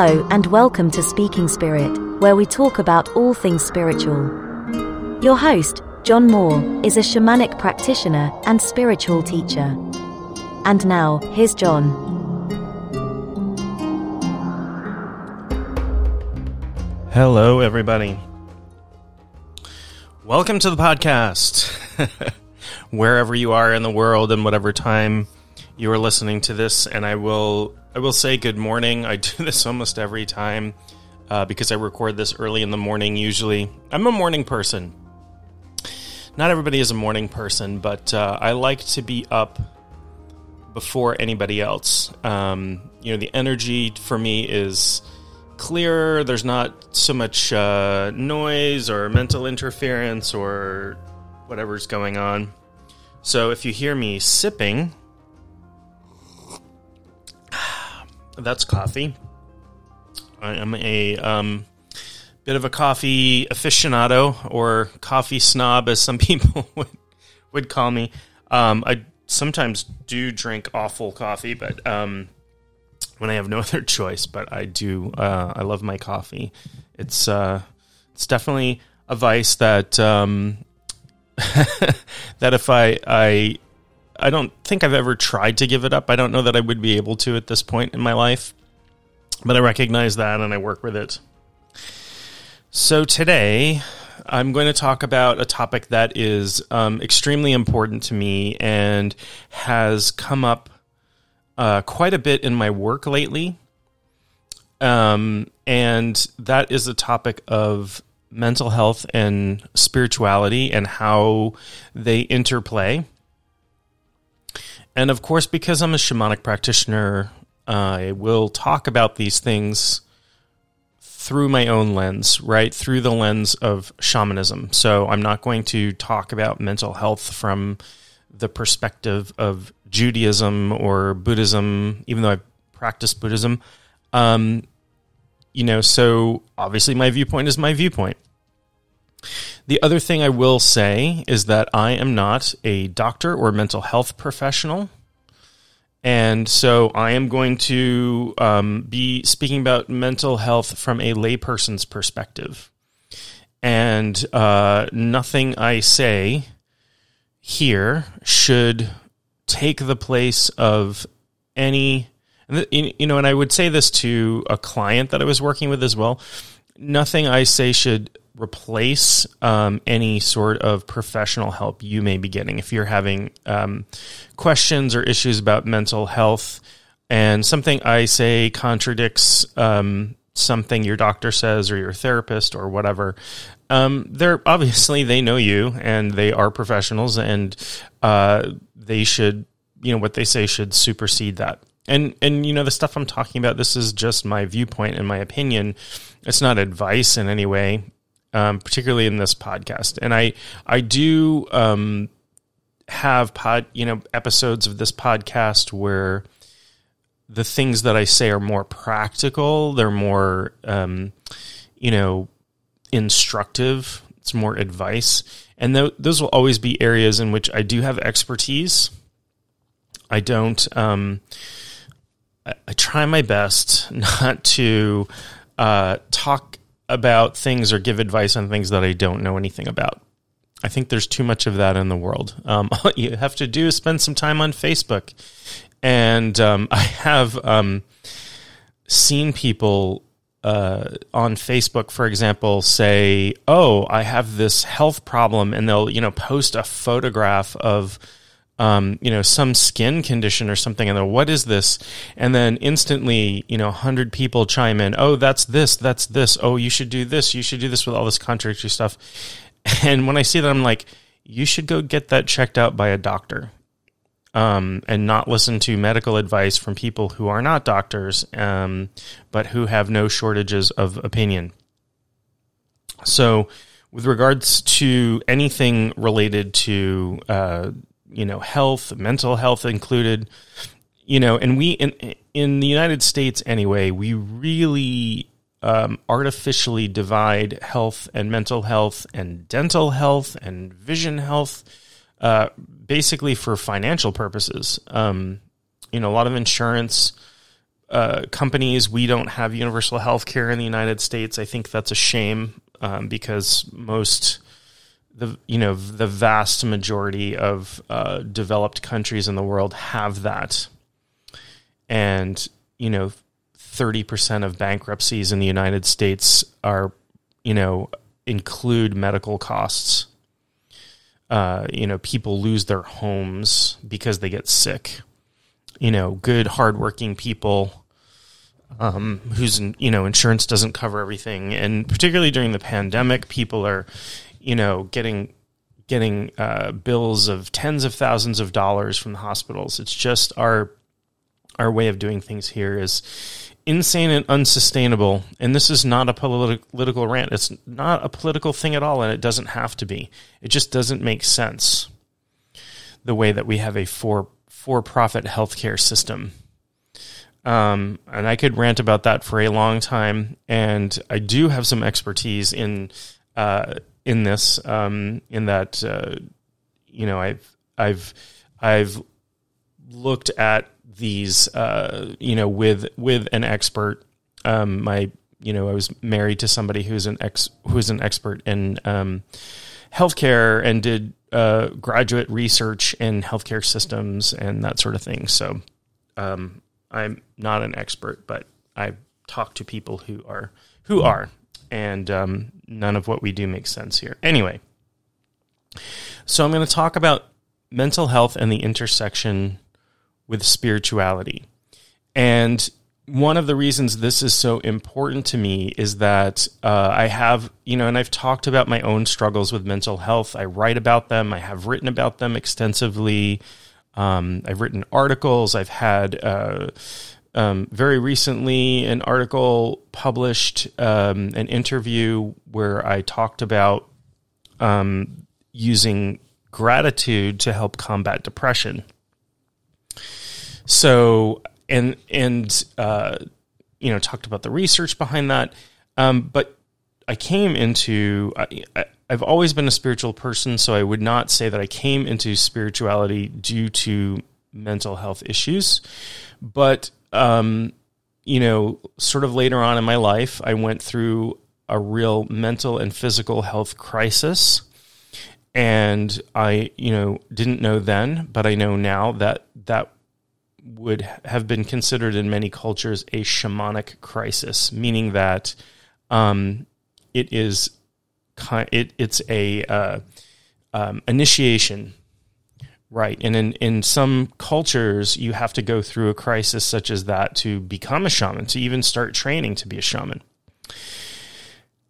Hello, and welcome to Speaking Spirit, where we talk about all things spiritual. Your host, John Moore, is a shamanic practitioner and spiritual teacher. And now, here's John. Hello, everybody. Welcome to the podcast. Wherever you are in the world and whatever time you are listening to this, and I will I will say good morning. I do this almost every time uh, because I record this early in the morning. Usually, I'm a morning person. Not everybody is a morning person, but uh, I like to be up before anybody else. Um, you know, the energy for me is clearer. There's not so much uh, noise or mental interference or whatever's going on. So if you hear me sipping, that's coffee. I am a um, bit of a coffee aficionado or coffee snob, as some people would would call me. Um, I sometimes do drink awful coffee, but um, when I have no other choice, but I do. Uh, I love my coffee. It's uh, it's definitely a vice that um, that if I I I don't think I've ever tried to give it up. I don't know that I would be able to at this point in my life, but I recognize that and I work with it. So today, I'm going to talk about a topic that is um, extremely important to me and has come up uh, quite a bit in my work lately. Um, and that is a topic of mental health and spirituality and how they interplay. And of course, because I'm a shamanic practitioner, I will talk about these things through my own lens, right? Through the lens of shamanism. So I'm not going to talk about mental health from the perspective of Judaism or Buddhism, even though I practice Buddhism. Um, you know, so obviously my viewpoint is my viewpoint. The other thing I will say is that I am not a doctor or mental health professional. And so I am going to um, be speaking about mental health from a layperson's perspective. And uh, nothing I say here should take the place of any, you know, and I would say this to a client that I was working with as well. Nothing I say should replace um, any sort of professional help you may be getting if you're having um, questions or issues about mental health and something I say contradicts um, something your doctor says or your therapist or whatever. Um, they're obviously they know you and they are professionals and uh, they should you know what they say should supersede that. And and you know the stuff I'm talking about. This is just my viewpoint and my opinion. It's not advice in any way um, particularly in this podcast. And I I do um, have pod you know episodes of this podcast where the things that I say are more practical. They're more um, you know instructive. It's more advice, and th- those will always be areas in which I do have expertise. I don't. Um, I, I try my best not to uh, talk about things or give advice on things that I don't know anything about. I think there's too much of that in the world. Um, all you have to do is spend some time on Facebook. And um, I have um, seen people uh, on Facebook, for example, say, "Oh, I have this health problem," and they'll you know post a photograph of um, you know, some skin condition or something, and they're, what is this? And then instantly, you know, hundred people chime in, oh, that's this, that's this, oh, you should do this, you should do this with all this contradictory stuff. And when I see that, I'm like, you should go get that checked out by a doctor. Um, and not listen to medical advice from people who are not doctors, um, but who have no shortages of opinion. So, with regards to anything related to uh, you know, health, mental health included. You know, and we in in the United States anyway, we really um, artificially divide health and mental health and dental health and vision health, uh, basically for financial purposes. Um, you know, a lot of insurance uh, companies. We don't have universal health care in the United States. I think that's a shame um, because most the you know the vast majority of uh, developed countries in the world have that, and you know, thirty percent of bankruptcies in the United States are you know include medical costs. Uh, you know, people lose their homes because they get sick. You know, good, hardworking people um, whose you know insurance doesn't cover everything, and particularly during the pandemic, people are you know getting getting uh, bills of tens of thousands of dollars from the hospitals. It's just our our way of doing things here is insane and unsustainable. And this is not a politi- political rant. It's not a political thing at all, and it doesn't have to be. It just doesn't make sense the way that we have a for for profit healthcare system. Um, and I could rant about that for a long time. And I do have some expertise in uh, in this. Um, in that, uh, you know, I've I've I've looked at these, uh, you know, with with an expert. Um, my, you know, I was married to somebody who's an ex who's an expert in um, healthcare and did uh, graduate research in healthcare systems and that sort of thing. So, um, I'm not an expert, but I talk to people who are who are, and um, none of what we do makes sense here. Anyway, so I'm going to talk about mental health and the intersection with spirituality. And one of the reasons this is so important to me is that uh, I have, you know, and I've talked about my own struggles with mental health. I write about them, I have written about them extensively. Um, I've written articles, I've had. Uh, um, very recently, an article published, um, an interview where I talked about um, using gratitude to help combat depression. So and and uh, you know talked about the research behind that, um, but I came into I, I, I've always been a spiritual person, so I would not say that I came into spirituality due to mental health issues, but um, you know, sort of later on in my life, I went through a real mental and physical health crisis. And I, you know, didn't know then, but I know now that that would have been considered in many cultures a shamanic crisis, meaning that um, it is it, it's a uh, um, initiation, right? And in in some cultures, you have to go through a crisis such as that to become a shaman, to even start training to be a shaman.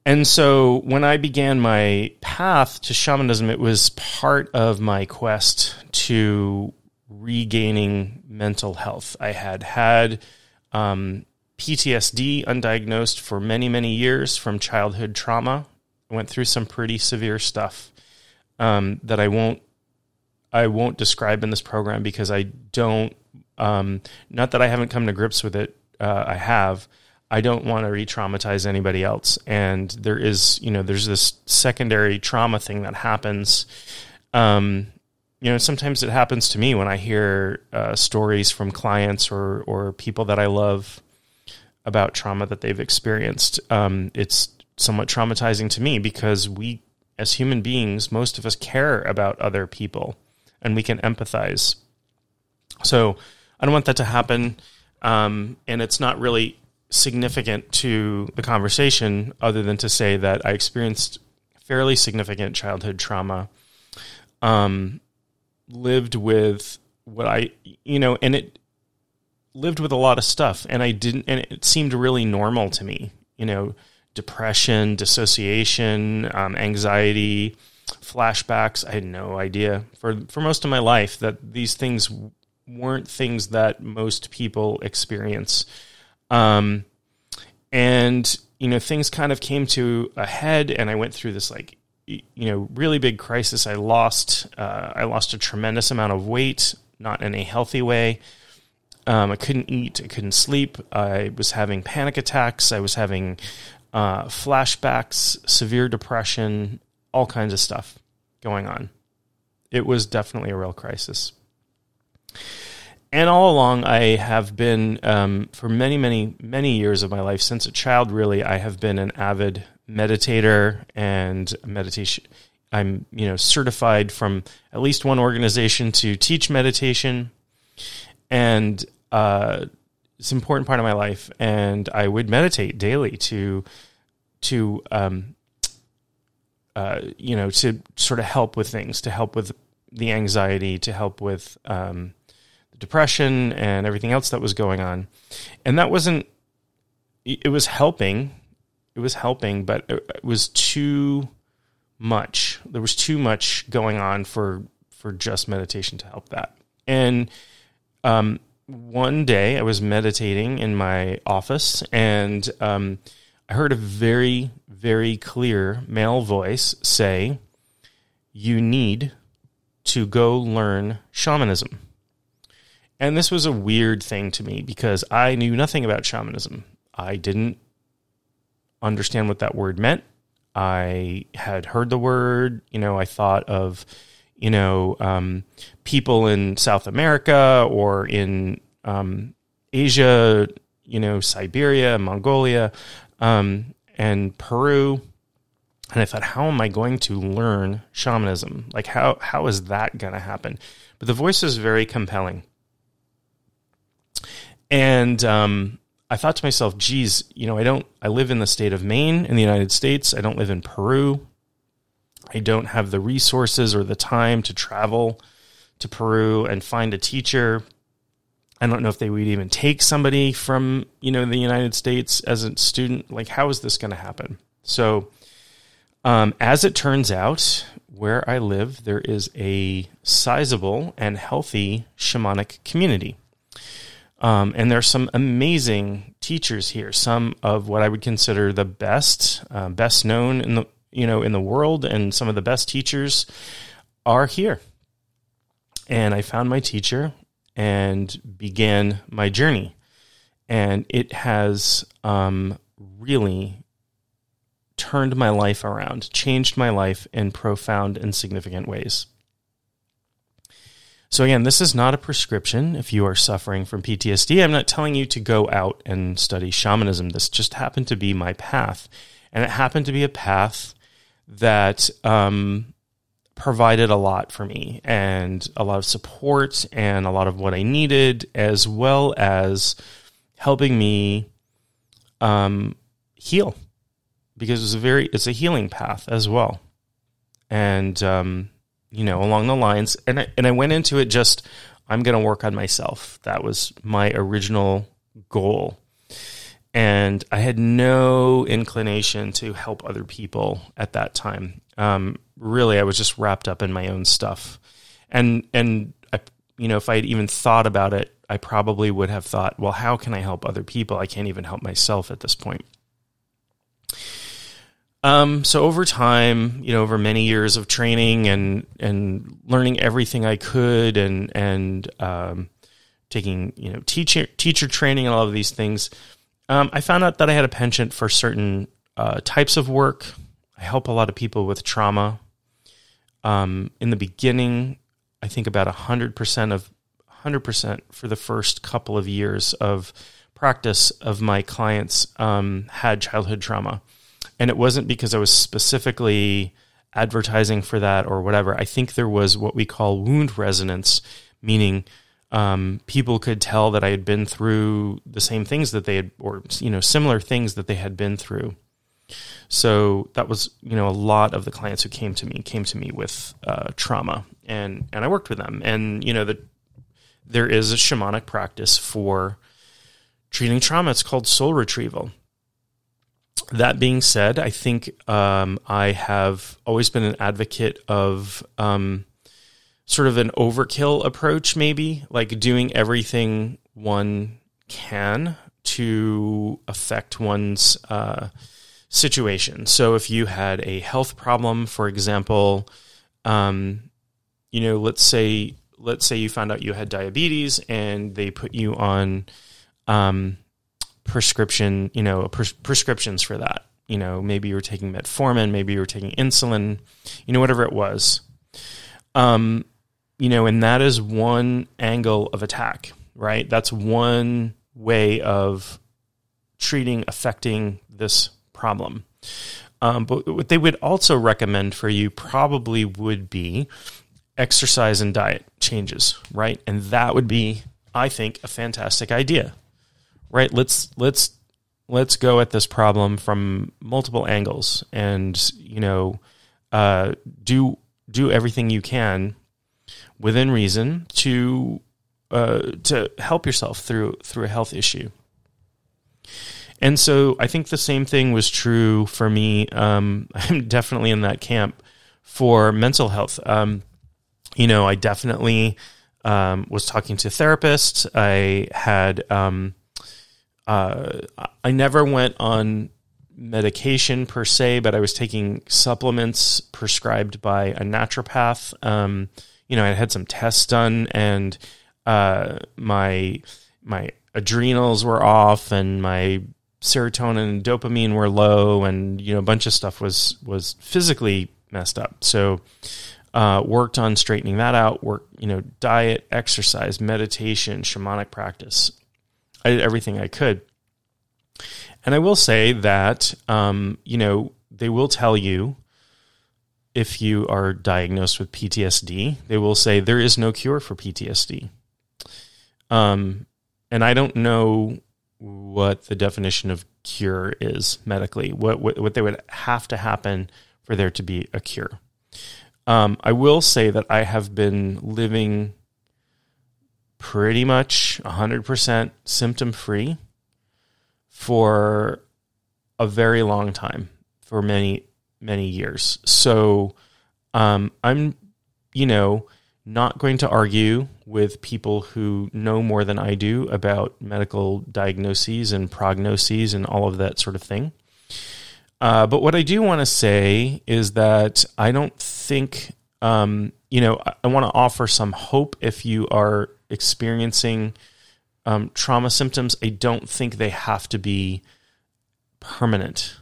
And so when I began my path to shamanism, it was part of my quest to regaining mental health. I had had um, PTSD undiagnosed for many, many years from childhood trauma. I went through some pretty severe stuff um, that I won't I won't describe in this program because I don't. Um, not that I haven't come to grips with it. Uh, I have. I don't want to re-traumatize anybody else. And there is, you know, there's this secondary trauma thing that happens um, you know, sometimes it happens to me when I hear uh, stories from clients or or people that I love about trauma that they've experienced. Um, it's somewhat traumatizing to me because we, as human beings, most of us care about other people and we can empathize. So I don't want that to happen, um, and it's not really significant to the conversation other than to say that I experienced fairly significant childhood trauma. Um, lived with what I, you know, and it lived with a lot of stuff, and I didn't, and it seemed really normal to me, you know, depression, dissociation, um, anxiety, flashbacks. I had no idea for for most of my life that these things weren't things that most people experience. Um, and you know, things kind of came to a head, and I went through this like you know really big crisis. I lost uh, I lost a tremendous amount of weight, not in a healthy way. Um, I couldn't eat. I couldn't sleep. I was having panic attacks. I was having uh, flashbacks, severe depression, all kinds of stuff going on. It was definitely a real crisis. and all along, I have been, um, for many, many, many years of my life, since a child, really, I have been an avid meditator and meditation. I'm, you know, certified from at least one organization to teach meditation. And uh, it's an important part of my life. And I would meditate daily to, to, um, uh, you know, to sort of help with things, to help with the anxiety, to help with, um, depression and everything else that was going on. And that wasn't, it was helping. It was helping, but it was too much. There was too much going on for, for just meditation to help that. And, um, one day I was meditating in my office and, um, I heard a very, very clear male voice say, You need to go learn shamanism. And this was a weird thing to me because I knew nothing about shamanism. I didn't understand what that word meant. I had heard the word, you know, I thought of, you know, um, people in South America or in um, Asia, you know, Siberia, Mongolia, um, and Peru. And I thought, how am I going to learn shamanism? Like, how how is that going to happen? But the voice is very compelling. And um, I thought to myself, geez, you know, I don't, I live in the state of Maine in the United States. I don't live in Peru. I don't have the resources or the time to travel to Peru and find a teacher. I don't know if they would even take somebody from, you know, the United States as a student. Like, how is this going to happen? So, um, as it turns out, where I live, there is a sizable and healthy shamanic community. Um, and are some amazing teachers here. Some of what I would consider the best, uh, best known in the you know in the world, and some of the best teachers are here. And I found my teacher and began my journey, and it has um, really turned my life around, changed my life in profound and significant ways. So, again, this is not a prescription if you are suffering from PTSD. I'm not telling you to go out and study shamanism. This just happened to be my path. And it happened to be a path that um, provided a lot for me and a lot of support and a lot of what I needed, as well as helping me um, heal because it's a very it's a healing path as well. And um, you know, along the lines. And I, and I went into it just, I'm going to work on myself. That was my original goal. And I had no inclination to help other people at that time. Um, really, I was just wrapped up in my own stuff. And, and I, you know, if I had even thought about it, I probably would have thought, well, how can I help other people? I can't even help myself at this point. Um, so over time, you know, over many years of training and and learning everything I could, and and um, taking you know teacher teacher training and all of these things, um, I found out that I had a penchant for certain uh, types of work. I help a lot of people with trauma. Um, in the beginning, I think about hundred percent of hundred percent for the first couple of years of practice of my clients um, had childhood trauma and it wasn't because I was specifically advertising for that or whatever. I think there was what we call wound resonance, meaning um, people could tell that I had been through the same things that they had, or you know, similar things that they had been through. So that was, you know, a lot of the clients who came to me came to me with uh, trauma, and and I worked with them. And you know, that there is a shamanic practice for treating trauma. It's called soul retrieval that being said, I think um, I have always been an advocate of um, sort of an overkill approach, maybe like doing everything one can to affect one's uh, situation. So, if you had a health problem, for example, um, you know, let's say let's say you found out you had diabetes and they put you on um, prescription, you know, pres- prescriptions for that. You know, maybe you were taking metformin, maybe you were taking insulin, you know, whatever it was. Um, you know, and that is one angle of attack. right? That's one way of treating, affecting this problem. Um, but what they would also recommend for you probably would be exercise and diet changes, right? And that would be, I think, a fantastic idea, right? Let's let's let's go at this problem from multiple angles, and you know, uh, do do everything you can within reason to uh, to help yourself through through a health issue. And so I think the same thing was true for me. Um, I'm definitely in that camp for mental health. Um, you know, I definitely um, was talking to therapists. I had, um, uh, I never went on medication per se, but I was taking supplements prescribed by a naturopath. Um, you know, I had some tests done, and uh, my my adrenals were off, and my serotonin and dopamine were low and you know a bunch of stuff was was physically messed up. So uh, worked on straightening that out work you know diet exercise meditation shamanic practice. I did everything i could. And i will say that um, you know they will tell you if you are diagnosed with ptsd they will say there is no cure for ptsd um, and i don't know what the definition of cure is medically, what, what, what they would have to happen for there to be a cure. Um, I will say that I have been living pretty much 100% symptom free for a very long time, for many, many years. So um, I'm, you know, not going to argue with people who know more than I do about medical diagnoses and prognoses and all of that sort of thing. Uh, but what I do want to say is that I don't think, um, you know, I, I want to offer some hope if you are experiencing um, trauma symptoms. I don't think they have to be permanent,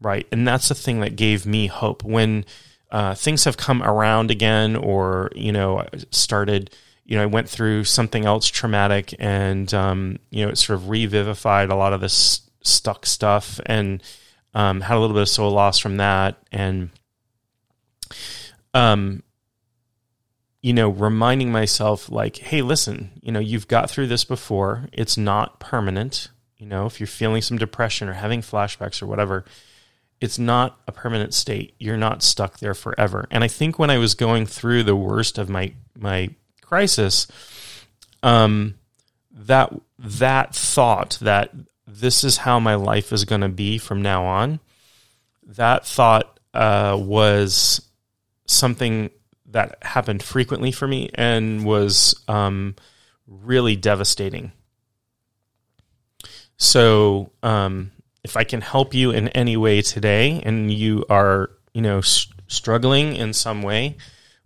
right? And that's the thing that gave me hope when uh, things have come around again, or you know, started. You know, I went through something else traumatic, and um, you know, it sort of revivified a lot of this stuck stuff, and um, had a little bit of soul loss from that, and um, you know, reminding myself like, hey, listen, you know, you've got through this before. It's not permanent. You know, if you're feeling some depression or having flashbacks or whatever, it's not a permanent state. You're not stuck there forever. And I think when I was going through the worst of my my crisis, um, that that thought that this is how my life is going to be from now on, that thought uh, was something that happened frequently for me and was um, really devastating. So um, if I can help you in any way today and you are, you know, s- struggling in some way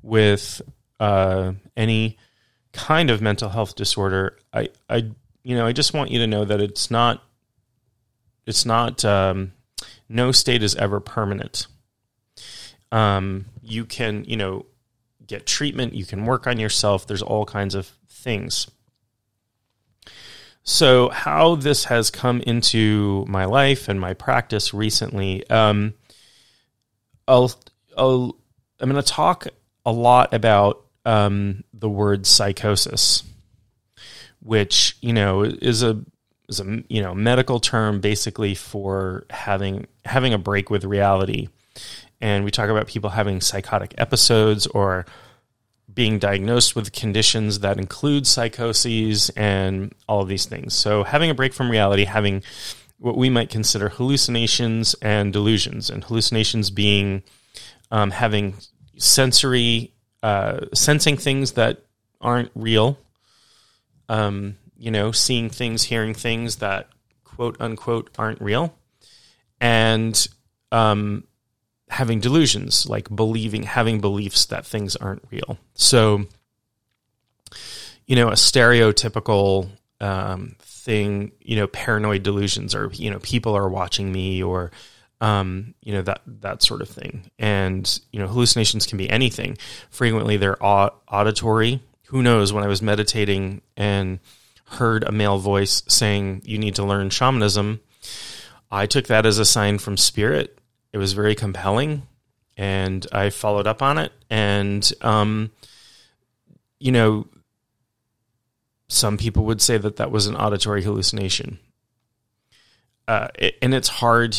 with uh, any kind of mental health disorder, I, I, you know, I just want you to know that it's not, it's not, um, no state is ever permanent. Um, you can, you know, get treatment, you can work on yourself. There's all kinds of things. So, how this has come into my life and my practice recently, um, I'll, I'll, I'm going to talk a lot about um, the word psychosis, which you know is a is a you know medical term basically for having having a break with reality, and we talk about people having psychotic episodes or being diagnosed with conditions that include psychoses and all of these things. So, having a break from reality, having what we might consider hallucinations and delusions, and hallucinations being um, having sensory, uh, sensing things that aren't real, um, you know, seeing things, hearing things that quote unquote aren't real, and um, having delusions, like believing, having beliefs that things aren't real. So, you know, a stereotypical um, thing, you know, paranoid delusions, or you know, people are watching me, or um, you know that that sort of thing. And you know, hallucinations can be anything. Frequently, they're auditory. Who knows? When I was meditating and heard a male voice saying, You need to learn shamanism, I took that as a sign from spirit. It was very compelling, and I followed up on it. And, um, you know, some people would say that that was an auditory hallucination. Uh, it, and it's hard.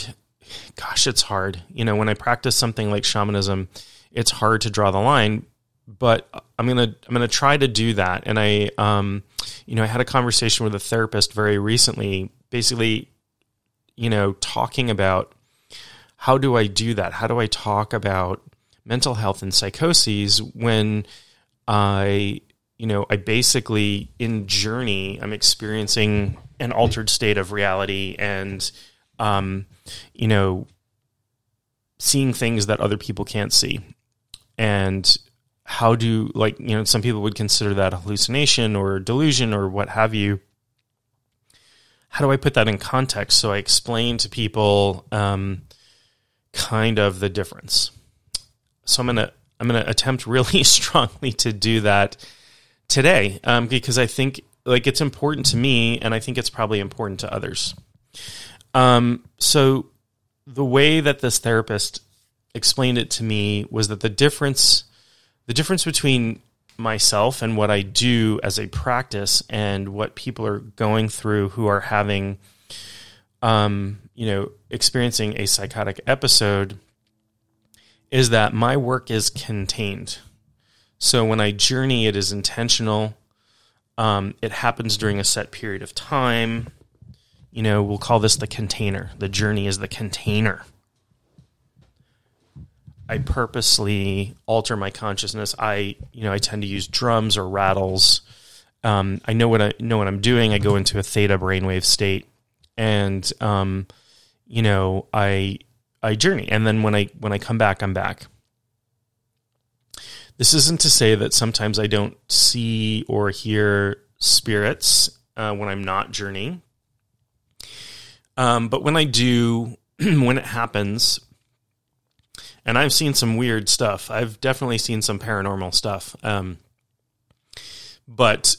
Gosh, it's hard. You know, when I practice something like shamanism, it's hard to draw the line. But I'm gonna I'm gonna try to do that. And I, um, you know, I had a conversation with a therapist very recently, basically, you know, talking about how do I do that? How do I talk about mental health and psychoses when I you know, I basically in journey, I'm experiencing an altered state of reality and, um, you know, seeing things that other people can't see. And how do, like, you know, some people would consider that hallucination or delusion or what have you. How do I put that in context? So I explain to people um, kind of the difference. So I'm to, I'm to attempt really strongly to do that today um, because I think like it's important to me and I think it's probably important to others. Um, so the way that this therapist explained it to me was that the difference the difference between myself and what I do as a practice and what people are going through who are having um, you know experiencing a psychotic episode is that my work is contained. So when I journey, it is intentional. Um, it happens during a set period of time. You know, we'll call this the container. The journey is the container. I purposely alter my consciousness. I, you know, I tend to use drums or rattles. Um, I know what I know what I'm doing. I go into a theta brainwave state, and um, you know, I I journey, and then when I when I come back, I'm back. This isn't to say that sometimes I don't see or hear spirits uh, when I'm not journeying. Um, but when I do, when it happens, and I've seen some weird stuff. I've definitely seen some paranormal stuff. Um, but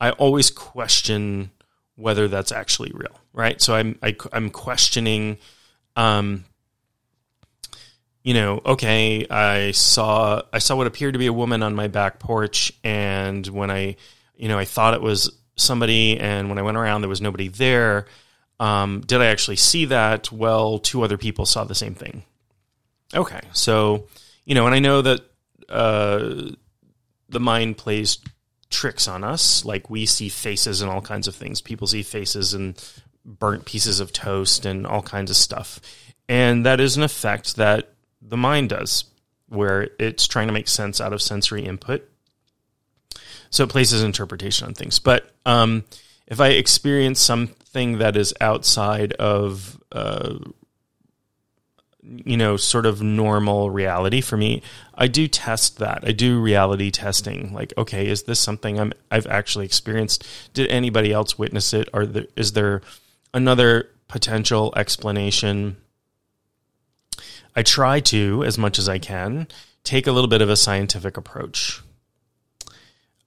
I always question whether that's actually real, right? So I'm I, am i am questioning um, you know, okay, I saw I saw what appeared to be a woman on my back porch, and when I, you know, I thought it was somebody, and when I went around, there was nobody there. Um, did I actually see that? Well, two other people saw the same thing. Okay, so you know, and I know that uh, the mind plays tricks on us. Like we see faces and all kinds of things. People see faces and burnt pieces of toast and all kinds of stuff. And that is an effect that the mind does, where it's trying to make sense out of sensory input. So it places interpretation on things. But um, if I experience something that is outside of, uh, you know, sort of normal reality for me, I do test that. I do reality testing. Like, okay, is this something I'm I've actually experienced? Did anybody else witness it? Or there, is there another potential explanation? I try to, as much as I can, take a little bit of a scientific approach.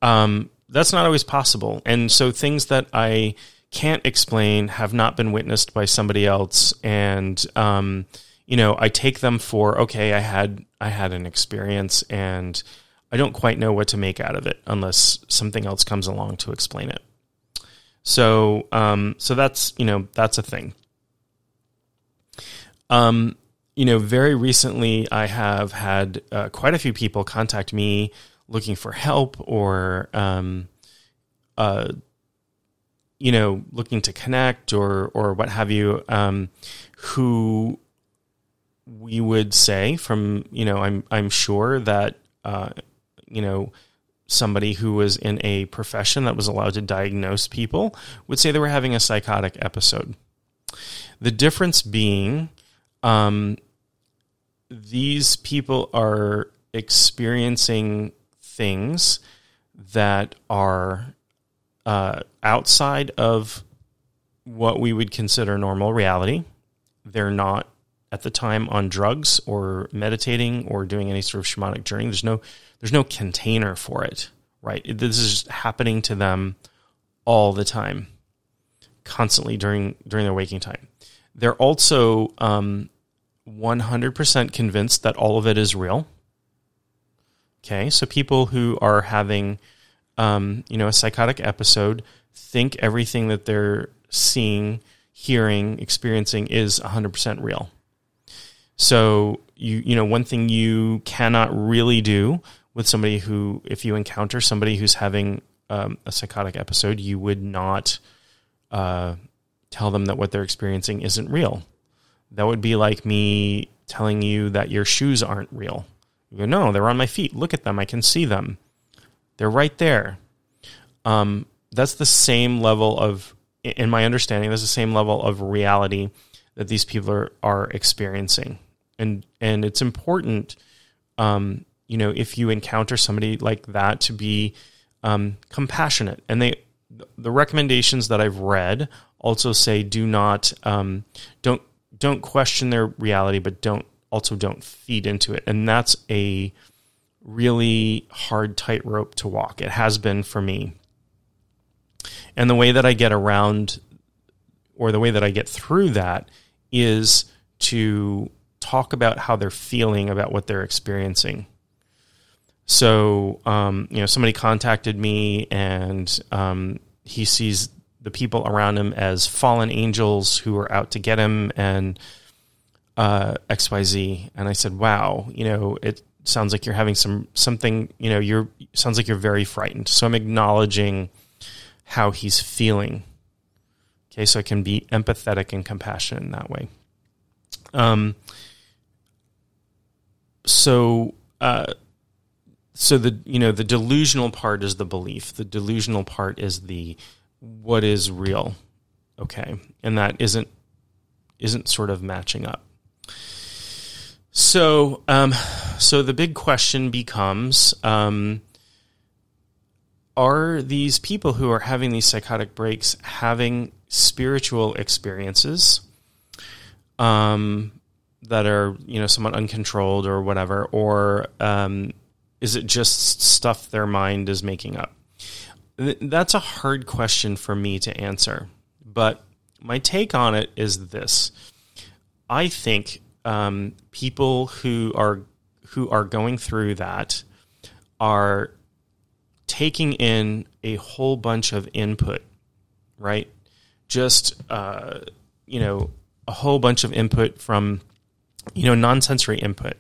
Um, that's not always possible. And so things that I can't explain have not been witnessed by somebody else. And, um, you know, I take them for, okay, I had, I had an experience and I don't quite know what to make out of it unless something else comes along to explain it. So, um, so that's, you know, that's a thing. Um, you know, very recently I have had uh, quite a few people contact me looking for help or, um, uh, you know, looking to connect or or what have you, um, who we would say from you know I'm I'm sure that uh, you know somebody who was in a profession that was allowed to diagnose people would say they were having a psychotic episode. The difference being um, these people are experiencing things that are uh, outside of what we would consider normal reality. They're not at the time on drugs or meditating or doing any sort of shamanic journey. There's no there's no container for it, right? This is happening to them all the time, constantly during during their waking time. They're also um, 100% convinced that all of it is real. Okay, so people who are having, um, you know, a psychotic episode think everything that they're seeing, hearing, experiencing is 100% real. So you you know one thing you cannot really do with somebody who if you encounter somebody who's having um, a psychotic episode, you would not uh, tell them that what they're experiencing isn't real. That would be like me telling you that your shoes aren't real. You go, no, they're on my feet. Look at them. I can see them. They're right there. Um, that's the same level of, in my understanding, that's the same level of reality that these people are, are experiencing. And, and it's important, um, you know, if you encounter somebody like that to be um, compassionate. And they, the recommendations that I've read also say do not, um, don't don't question their reality, but don't also don't feed into it. And that's a really hard tightrope to walk. It has been for me. And the way that I get around or the way that I get through that is to talk about how they're feeling about what they're experiencing. So, um, you know, somebody contacted me and um, he sees the people around him as fallen angels who are out to get him and uh, XYZ. And I said, wow, you know, it sounds like you're having some, something, you know, you're, sounds like you're very frightened. So I'm acknowledging how he's feeling. Okay. So I can be empathetic and compassionate in that way. Um, so, uh, so the you know the delusional part is the belief. The delusional part is the what is real. Okay. And that isn't isn't sort of matching up. So um so the big question becomes um are these people who are having these psychotic breaks having spiritual experiences um that are you know somewhat uncontrolled or whatever or um is it just stuff their mind is making up that's a hard question for me to answer. But my take on it is this: I think um, people who are who are going through that are taking in a whole bunch of input, right? Just uh, you know, a whole bunch of input from you know non-sensory input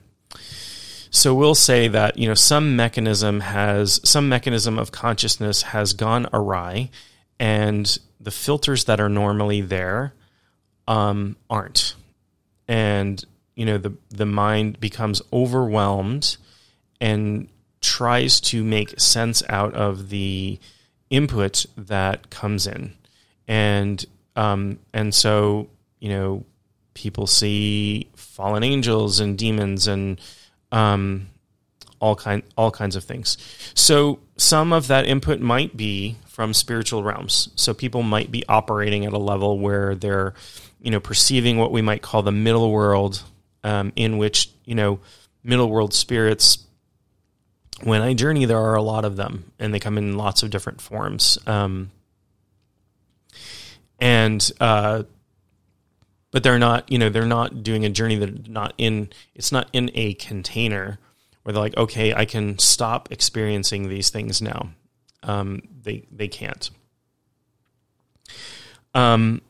so we'll say that you know some mechanism has some mechanism of consciousness has gone awry, and the filters that are normally there um, aren't, and you know the the mind becomes overwhelmed and tries to make sense out of the input that comes in, and um, and so you know people see fallen angels and demons and um, all kind all kinds of things. So some of that input might be from spiritual realms. So people might be operating at a level where they're, you know, perceiving what we might call the middle world, um, in which you know middle world spirits. When I journey, there are a lot of them, and they come in lots of different forms. Um, and uh, but they're not you know they're not doing a journey that not in it's not in a container where they're like okay i can stop experiencing these things now. Um, they they can't. Um,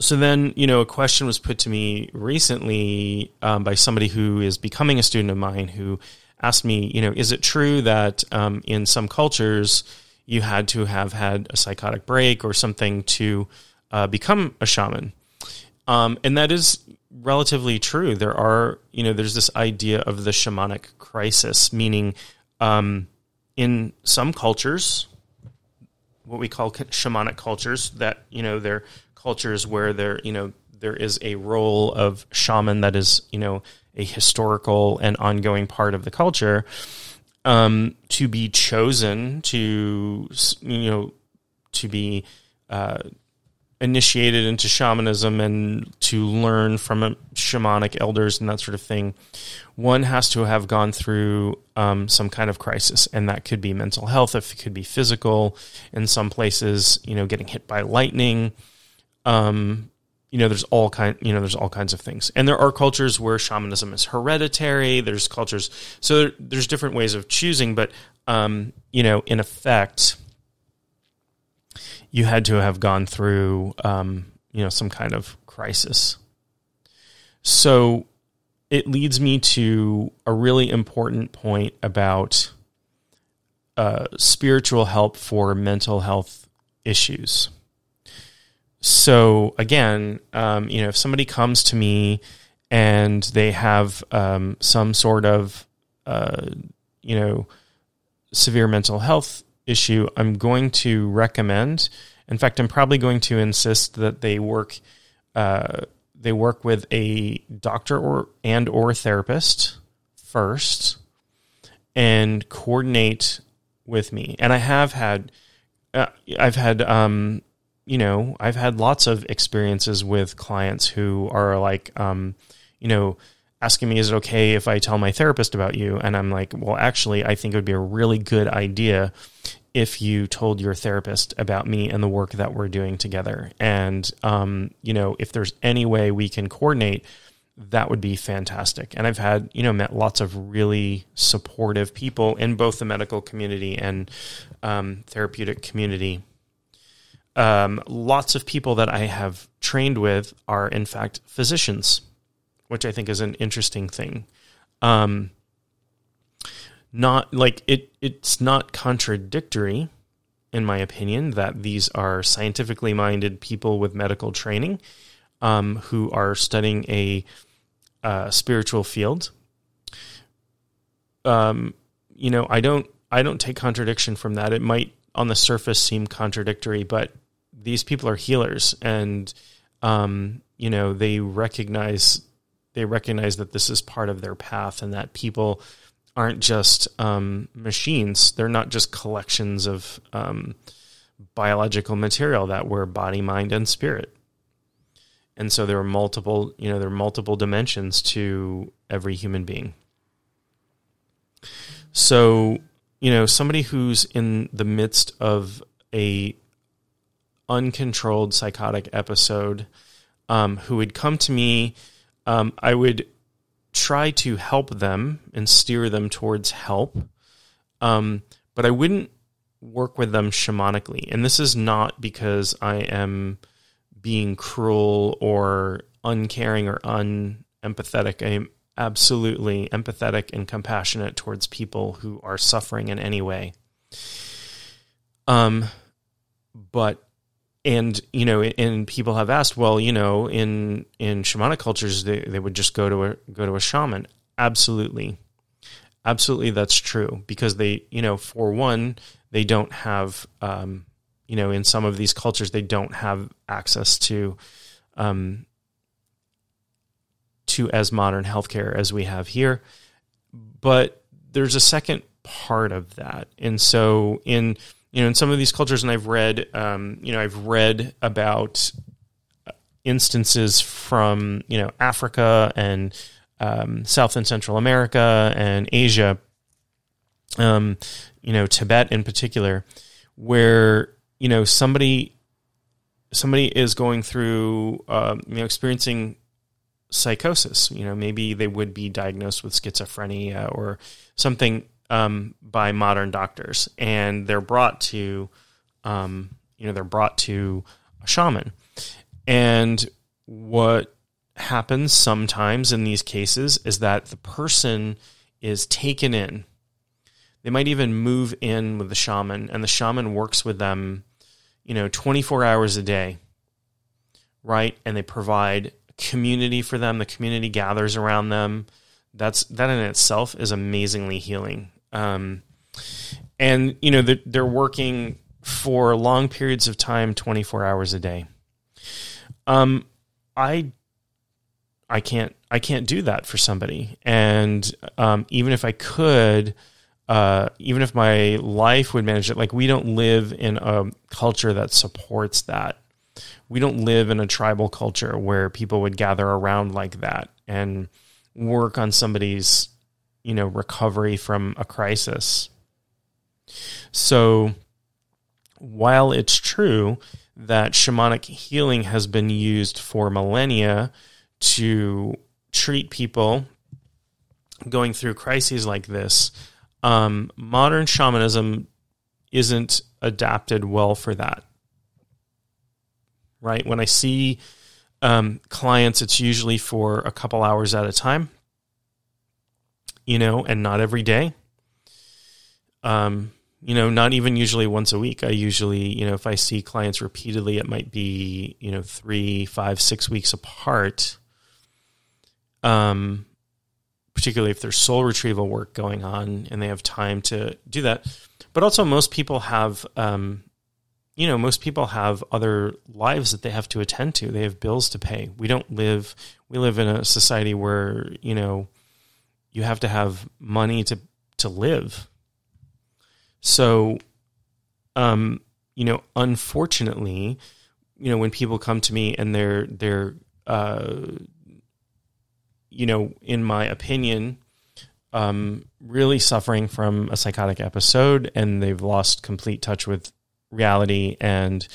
so then you know a question was put to me recently um, by somebody who is becoming a student of mine who asked me you know is it true that um, in some cultures you had to have had a psychotic break or something to uh, become a shaman um, and that is relatively true. There are, you know, there's this idea of the shamanic crisis, meaning um, in some cultures, what we call shamanic cultures, that, you know, they're cultures where there, you know, there is a role of shaman that is, you know, a historical and ongoing part of the culture um, to be chosen to, you know, to be uh, initiated into shamanism and to learn from shamanic elders and that sort of thing, one has to have gone through um, some kind of crisis, and that could be mental health, if it could be physical. In some places, you know, getting hit by lightning. Um, you know, there's all kind, you know, there's all kinds of things, and there are cultures where shamanism is hereditary. There's cultures, so there's different ways of choosing, but um, you know, in effect, you had to have gone through, um, you know, some kind of crisis. So it leads me to a really important point about uh, spiritual help for mental health issues. So again, um, you know, if somebody comes to me and they have um, some sort of, uh, you know, severe mental health issue, I'm going to recommend. In fact, I'm probably going to insist that they work uh, they work with a doctor or and or therapist first and coordinate with me. And I have had uh, I've had um, you know I've had lots of experiences with clients who are like um, you know asking me, is it okay if I tell my therapist about you? And I'm like, well, actually, I think it would be a really good idea if you told your therapist about me and the work that we're doing together. And, um, you know, if there's any way we can coordinate, that would be fantastic. And I've had, you know, met lots of really supportive people in both the medical community and um, therapeutic community. Um, lots of people that I have trained with are, in fact, physicians which I think is an interesting thing. Um, not like it, it's not contradictory, in my opinion, that these are scientifically minded people with medical training um, who are studying a uh, spiritual field. Um, you know, I don't, I don't take contradiction from that. It might, on the surface, seem contradictory, but these people are healers, and um, you know, they recognize they recognize that this is part of their path and that people aren't just um, machines. They're not just collections of um, biological material that we're body, mind, and spirit. And so there are multiple, you know, there are multiple dimensions to every human being. So, you know, somebody who's in the midst of a uncontrolled psychotic episode, um, who would come to me um, I would try to help them and steer them towards help, um, but I wouldn't work with them shamanically. And this is not because I am being cruel or uncaring or unempathetic. I am absolutely empathetic and compassionate towards people who are suffering in any way. Um, but and you know and people have asked well you know in in shamanic cultures they, they would just go to a go to a shaman. Absolutely. Absolutely that's true. Because they you know for one they don't have um, you know in some of these cultures they don't have access to um, to as modern healthcare as we have here. But there's a second part of that. And so in you know, in some of these cultures, and I've read, um, you know, I've read about instances from you know Africa and um, South and Central America and Asia, um, you know, Tibet in particular, where you know somebody somebody is going through, um, you know, experiencing psychosis. You know, maybe they would be diagnosed with schizophrenia or something um, by modern doctors, and they're brought to, um, you know, they're brought to a shaman. And what happens sometimes in these cases is that the person is taken in. They might even move in with the shaman, and the shaman works with them, you know, 24 hours a day, right? And they provide community for them. The community gathers around them. That's that in itself is amazingly healing. Um, and you know they're working for long periods of time, twenty four hours a day. Um, I I can't I can't do that for somebody, and um, even if I could, uh, even if my life would manage it, like we don't live in a culture that supports that. we don't live in a tribal culture where people would gather around like that and work on somebody's you know recovery from a crisis. So while it's true that shamanic healing has been used for millennia to treat people going through crises like this um, modern shamanism isn't adapted well for that. Right? When I see um, clients, it's usually for a couple hours at a time, you know, and not every day. Um, you know, not even usually once a week. I usually, you know, if I see clients repeatedly, it might be, you know, three, five, six weeks apart. Um, particularly if there's soul retrieval work going on and they have time to do that. But also, most people have um, you know, most people have other lives that they have to attend to. They have bills to pay. We don't live, we live in a society where, you know, you have to have money to, to live. So, um, you know, unfortunately, you know, when people come to me and they're, they're, uh, you know, in my opinion, um, really suffering from a psychotic episode and they've lost complete touch with reality and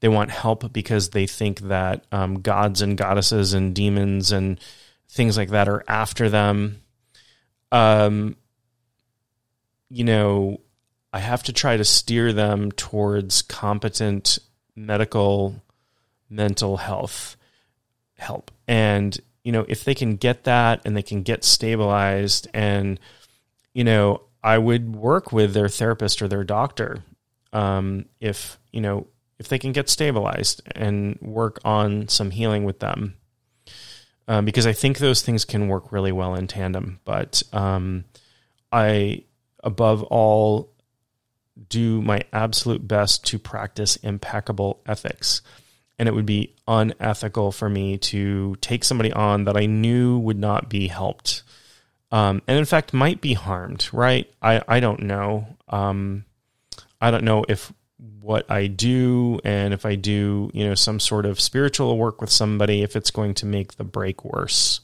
they want help because they think that um, gods and goddesses and demons and things like that are after them. Um, you know, I have to try to steer them towards competent medical mental health help. And, you know, if they can get that and they can get stabilized and, you know, I would work with their therapist or their doctor um, if you know if they can get stabilized and work on some healing with them, um, because I think those things can work really well in tandem. But um, I, above all, do my absolute best to practice impeccable ethics. And it would be unethical for me to take somebody on that I knew would not be helped. Um, and in fact might be harmed, right? I, I don't know. Um, I don't know if what I do and if I do, you know, some sort of spiritual work with somebody, if it's going to make the break worse,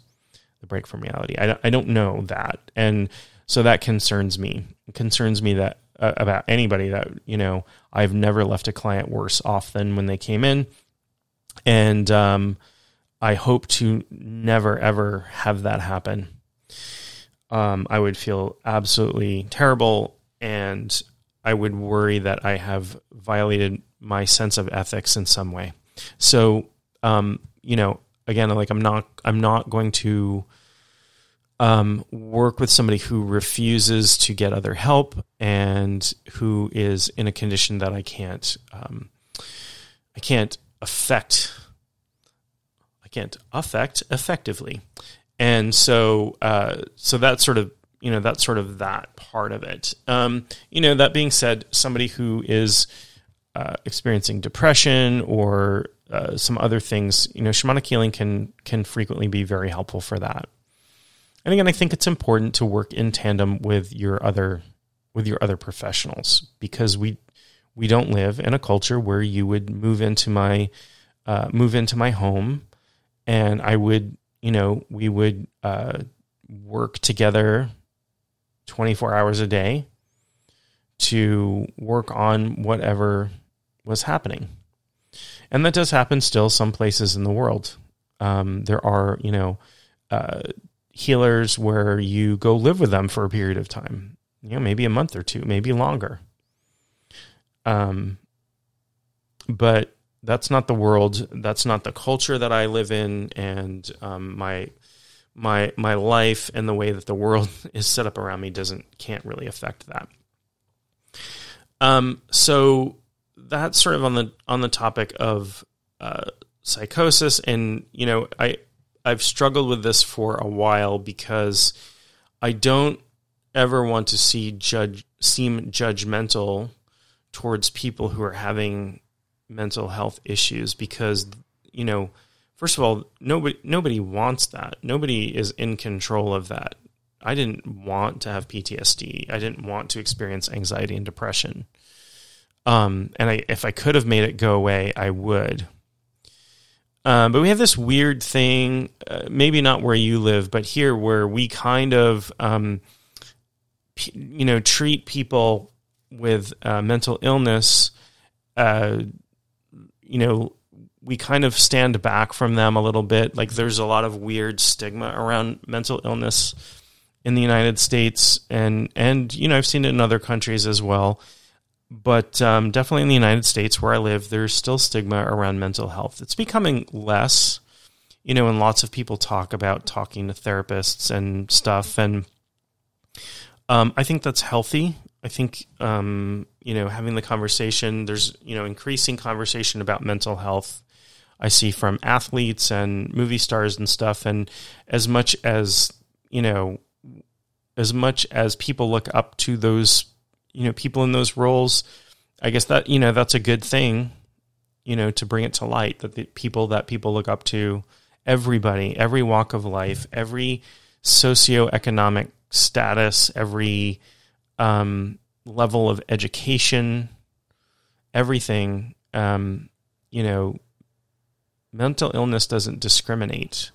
the break from reality. I, I don't know that. And so that concerns me. It concerns me that uh, about anybody that, you know, I've never left a client worse off than when they came in. And um, I hope to never, ever have that happen. Um, I would feel absolutely terrible and I would worry that I have violated my sense of ethics in some way. So, um, you know, again, like I'm not, I'm not going to um, work with somebody who refuses to get other help and who is in a condition that I can't, um, I can't affect, I can't affect effectively. And so, uh, so that sort of you know that's sort of that part of it. Um, you know, that being said, somebody who is uh, experiencing depression or uh, some other things, you know, shamanic healing can can frequently be very helpful for that. And again, I think it's important to work in tandem with your other with your other professionals because we we don't live in a culture where you would move into my uh, move into my home and I would you know we would uh, work together 24 hours a day to work on whatever was happening. And that does happen still some places in the world. Um, there are, you know, uh, healers where you go live with them for a period of time, you know, maybe a month or two, maybe longer. Um, but that's not the world. That's not the culture that I live in, and um, my my my life and the way that the world is set up around me doesn't can't really affect that. Um, so that's sort of on the on the topic of uh, psychosis, and you know, I I've struggled with this for a while because I don't ever want to see judge seem judgmental towards people who are having mental health issues because you know first of all, nobody nobody wants that. Nobody is in control of that. I didn't want to have PTSD. I didn't want to experience anxiety and depression. Um, and I, if I could have made it go away, I would. Um, but we have this weird thing, uh, maybe not where you live, but here where we kind of, um, p- you know, treat people with uh, mental illness, uh, you know, we kind of stand back from them a little bit. Like there's a lot of weird stigma around mental illness in the United States, and and you know I've seen it in other countries as well. But um, definitely in the United States, where I live, there's still stigma around mental health. It's becoming less, you know, and lots of people talk about talking to therapists and stuff, and um, I think that's healthy. I think um, you know having the conversation. There's you know increasing conversation about mental health. I see from athletes and movie stars and stuff, and as much as you know, as much as people look up to those you know people in those roles, I guess that you know that's a good thing. You know to bring it to light that the people that people look up to, everybody, every walk of life, every socioeconomic status, every um, level of education, everything. Um, you know, mental illness doesn't discriminate,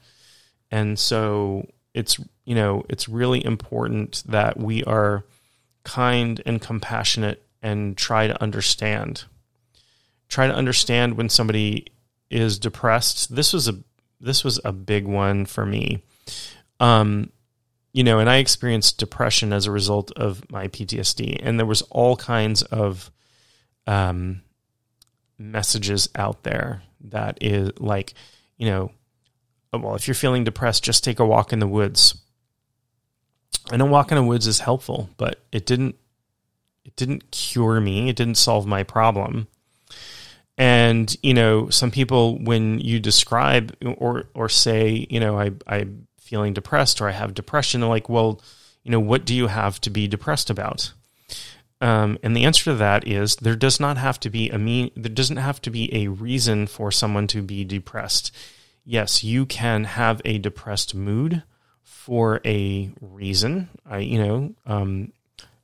and so it's you know it's really important that we are kind and compassionate and try to understand. Try to understand when somebody is depressed. This was a this was a big one for me. Um, you know, and I experienced depression as a result of my PTSD, and there was all kinds of um, messages out there that is like, you know, uh, well, if you're feeling depressed, just take a walk in the woods. I know walking in the woods is helpful, but it didn't it didn't cure me. It didn't solve my problem. And you know, some people when you describe or or say, you know, I I'm feeling depressed or I have depression, they're like, well, you know, what do you have to be depressed about? Um, and the answer to that is there does not have to be a mean there doesn't have to be a reason for someone to be depressed. Yes, you can have a depressed mood for a reason. I, you know, um,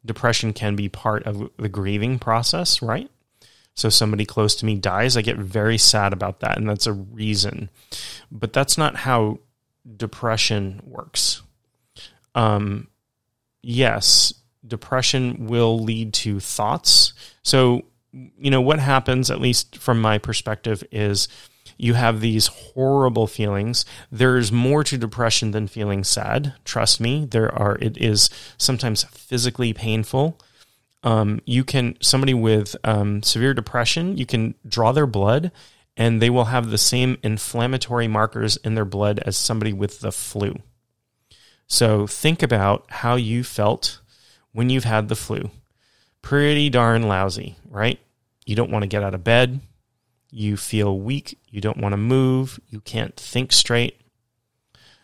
depression can be part of the grieving process, right? So somebody close to me dies, I get very sad about that, and that's a reason. But that's not how depression works. Um, yes, depression will lead to thoughts. So, you know, what happens, at least from my perspective, is you have these horrible feelings. There's more to depression than feeling sad. Trust me, there are. It is sometimes physically painful. Um, you can somebody with um, severe depression, you can draw their blood, and they will have the same inflammatory markers in their blood as somebody with the flu. So think about how you felt when you've had the flu. Pretty darn lousy, right? You don't want to get out of bed. You feel weak. You don't want to move. You can't think straight.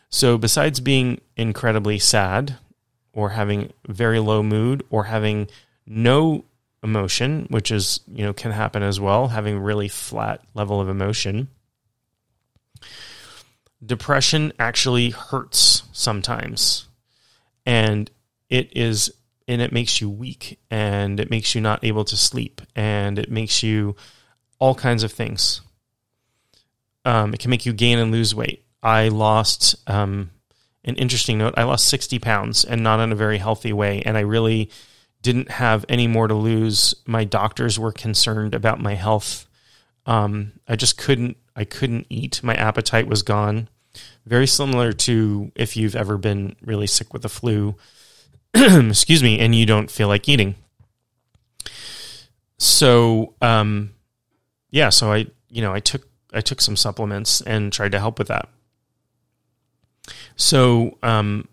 So, besides being incredibly sad or having very low mood or having no emotion, which is, you know, can happen as well, having really flat level of emotion, depression actually hurts sometimes. And it is and it makes you weak and it makes you not able to sleep and it makes you all kinds of things. Um, it can make you gain and lose weight. I lost um, an interesting note. I lost 60 pounds and not in a very healthy way. And I really didn't have any more to lose. My doctors were concerned about my health. Um, I just couldn't. I couldn't eat. My appetite was gone. Very similar to if you've ever been really sick with the flu. excuse me, and you don't feel like eating. So, um, yeah, so I, you know, I took I took some supplements and tried to help with that. So, um,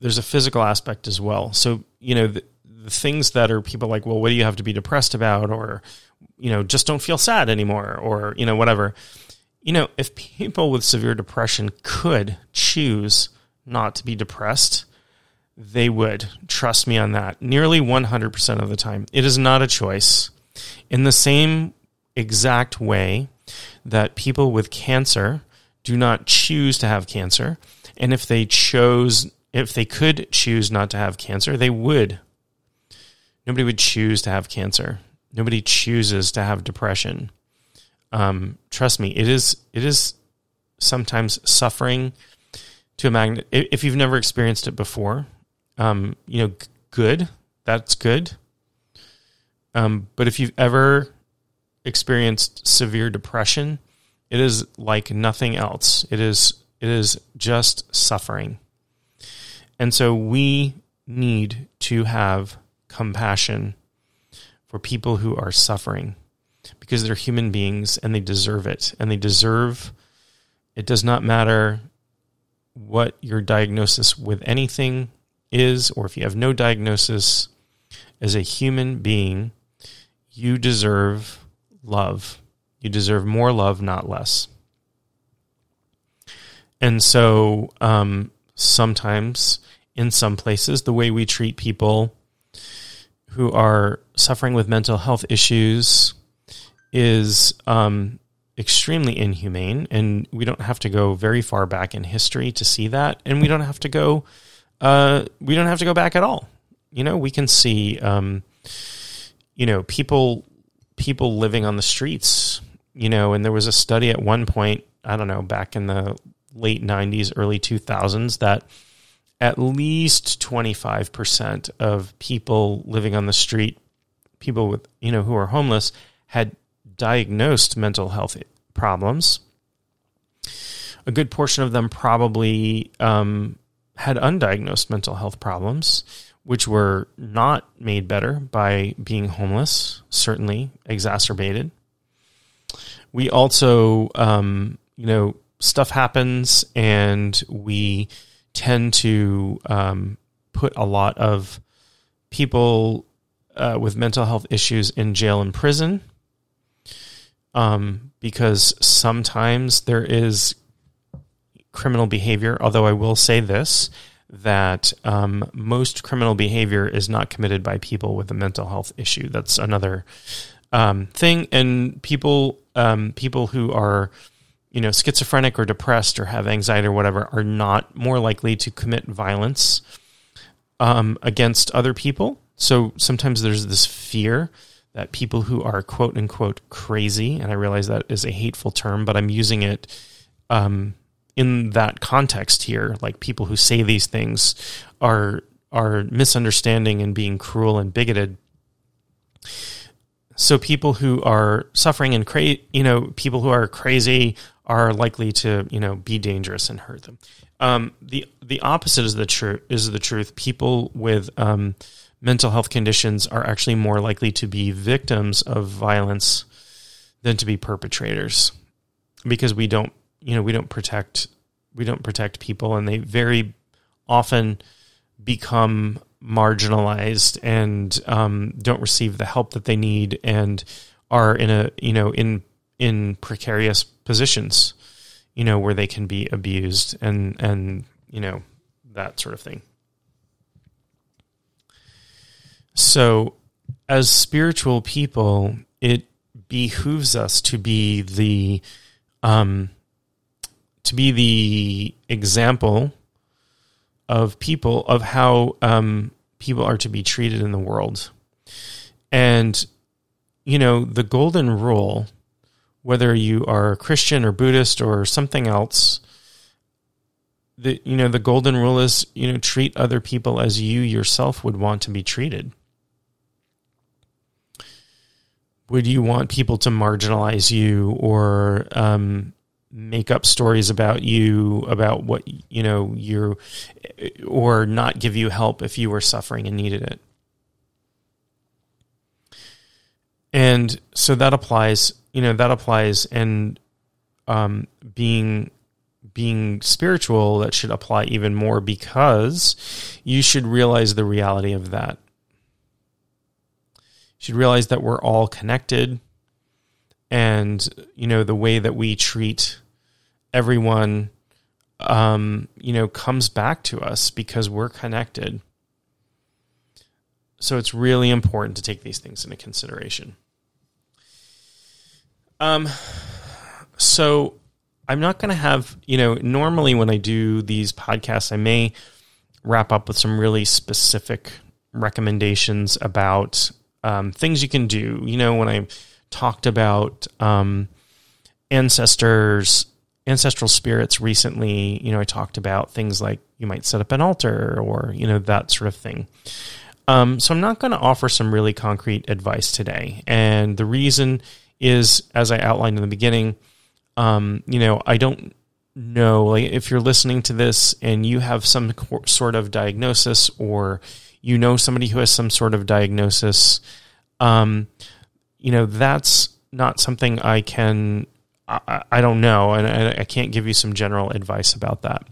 there's a physical aspect as well. So, you know, the, the things that are people like, well, what do you have to be depressed about, or you know, just don't feel sad anymore, or you know, whatever. You know, if people with severe depression could choose not to be depressed, they would. Trust me on that. Nearly 100% of the time. It is not a choice. In the same exact way that people with cancer do not choose to have cancer, and if they chose, if they could choose not to have cancer, they would. Nobody would choose to have cancer. Nobody chooses to have depression. Um, trust me, it is it is sometimes suffering to a magnet. If you've never experienced it before, um, you know, good, that's good. Um, but if you've ever experienced severe depression, it is like nothing else. It is it is just suffering. And so we need to have compassion for people who are suffering because they're human beings and they deserve it. And they deserve it does not matter what your diagnosis with anything is or if you have no diagnosis as a human being, you deserve love. You deserve more love, not less. And so um, sometimes in some places, the way we treat people who are suffering with mental health issues is um, extremely inhumane. And we don't have to go very far back in history to see that. And we don't have to go, uh, we don't have to go back at all. You know, we can see, um, you know, people, people living on the streets, you know, and there was a study at one point, I don't know, back in the late 90s, early 2000s that at least 25% of people living on the street, people with, you know, who are homeless, had diagnosed mental health problems. A good portion of them probably um, had undiagnosed mental health problems, which were not made better by being homeless, certainly exacerbated. We also, um, you know, stuff happens and we tend to um, put a lot of people uh, with mental health issues in jail and prison um, because sometimes there is criminal behavior. Although I will say this that um, most criminal behavior is not committed by people with a mental health issue. That's another um, thing, and people um, people who are you know schizophrenic or depressed or have anxiety or whatever are not more likely to commit violence um, against other people. So sometimes there's this fear that people who are quote unquote crazy, and I realize that is a hateful term, but I'm using it um, in that context here. Like people who say these things are are misunderstanding and being cruel and bigoted. So people who are suffering and cra- you know, people who are crazy are likely to, you know, be dangerous and hurt them. Um, the the opposite is the truth. Is the truth. People with um, mental health conditions are actually more likely to be victims of violence than to be perpetrators because we don't you know we don't protect we don't protect people and they very often become marginalized and um, don't receive the help that they need and are in a you know in in precarious positions you know where they can be abused and and you know that sort of thing. So, as spiritual people, it behooves us to be the um, to be the example of people of how um, people are to be treated in the world, and you know the golden rule, whether you are Christian or Buddhist or something else. The, you know the golden rule is you know treat other people as you yourself would want to be treated would you want people to marginalize you or um, make up stories about you about what you know you're, or not give you help if you were suffering and needed it. And so that applies you know that applies and um, being being spiritual that should apply even more because you should realize the reality of that. You should realize that we're all connected and you know the way that we treat everyone um, you know comes back to us because we're connected so it's really important to take these things into consideration um so i'm not going to have you know normally when i do these podcasts i may wrap up with some really specific recommendations about um, things you can do. You know, when I talked about um, ancestors, ancestral spirits recently, you know, I talked about things like you might set up an altar or, you know, that sort of thing. Um, so I'm not going to offer some really concrete advice today. And the reason is, as I outlined in the beginning, um, you know, I don't know, like, if you're listening to this and you have some sort of diagnosis or you know somebody who has some sort of diagnosis, um, you know, that's not something I can I, I don't know, and I, I can't give you some general advice about that.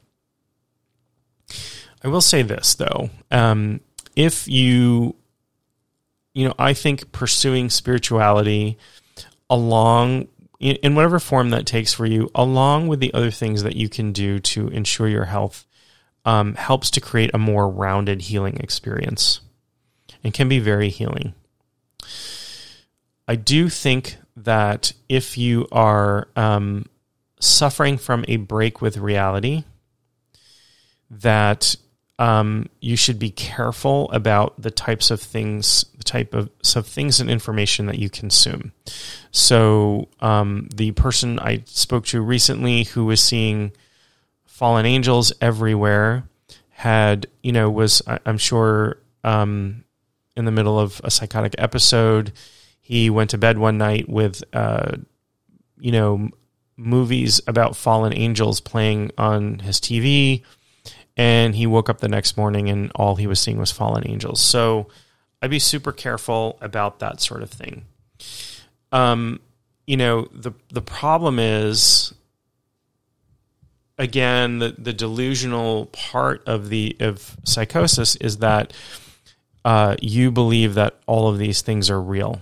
I will say this though: um, if you, you know, I think pursuing spirituality along in whatever form that takes for you, along with the other things that you can do to ensure your health, um, helps to create a more rounded healing experience and can be very healing. I do think that if you are um, suffering from a break with reality, that um, you should be careful about the types of things, the type of, of things and information that you consume. So, um, the person I spoke to recently who was seeing fallen angels everywhere had, you know, was, I'm sure, um, in the middle of a psychotic episode he went to bed one night with, uh, you know, movies about fallen angels playing on his TV, and he woke up the next morning and all he was seeing was fallen angels. So I'd be super careful about that sort of thing. Um, you know, the the problem is again the the delusional part of the of psychosis is that uh, you believe that all of these things are real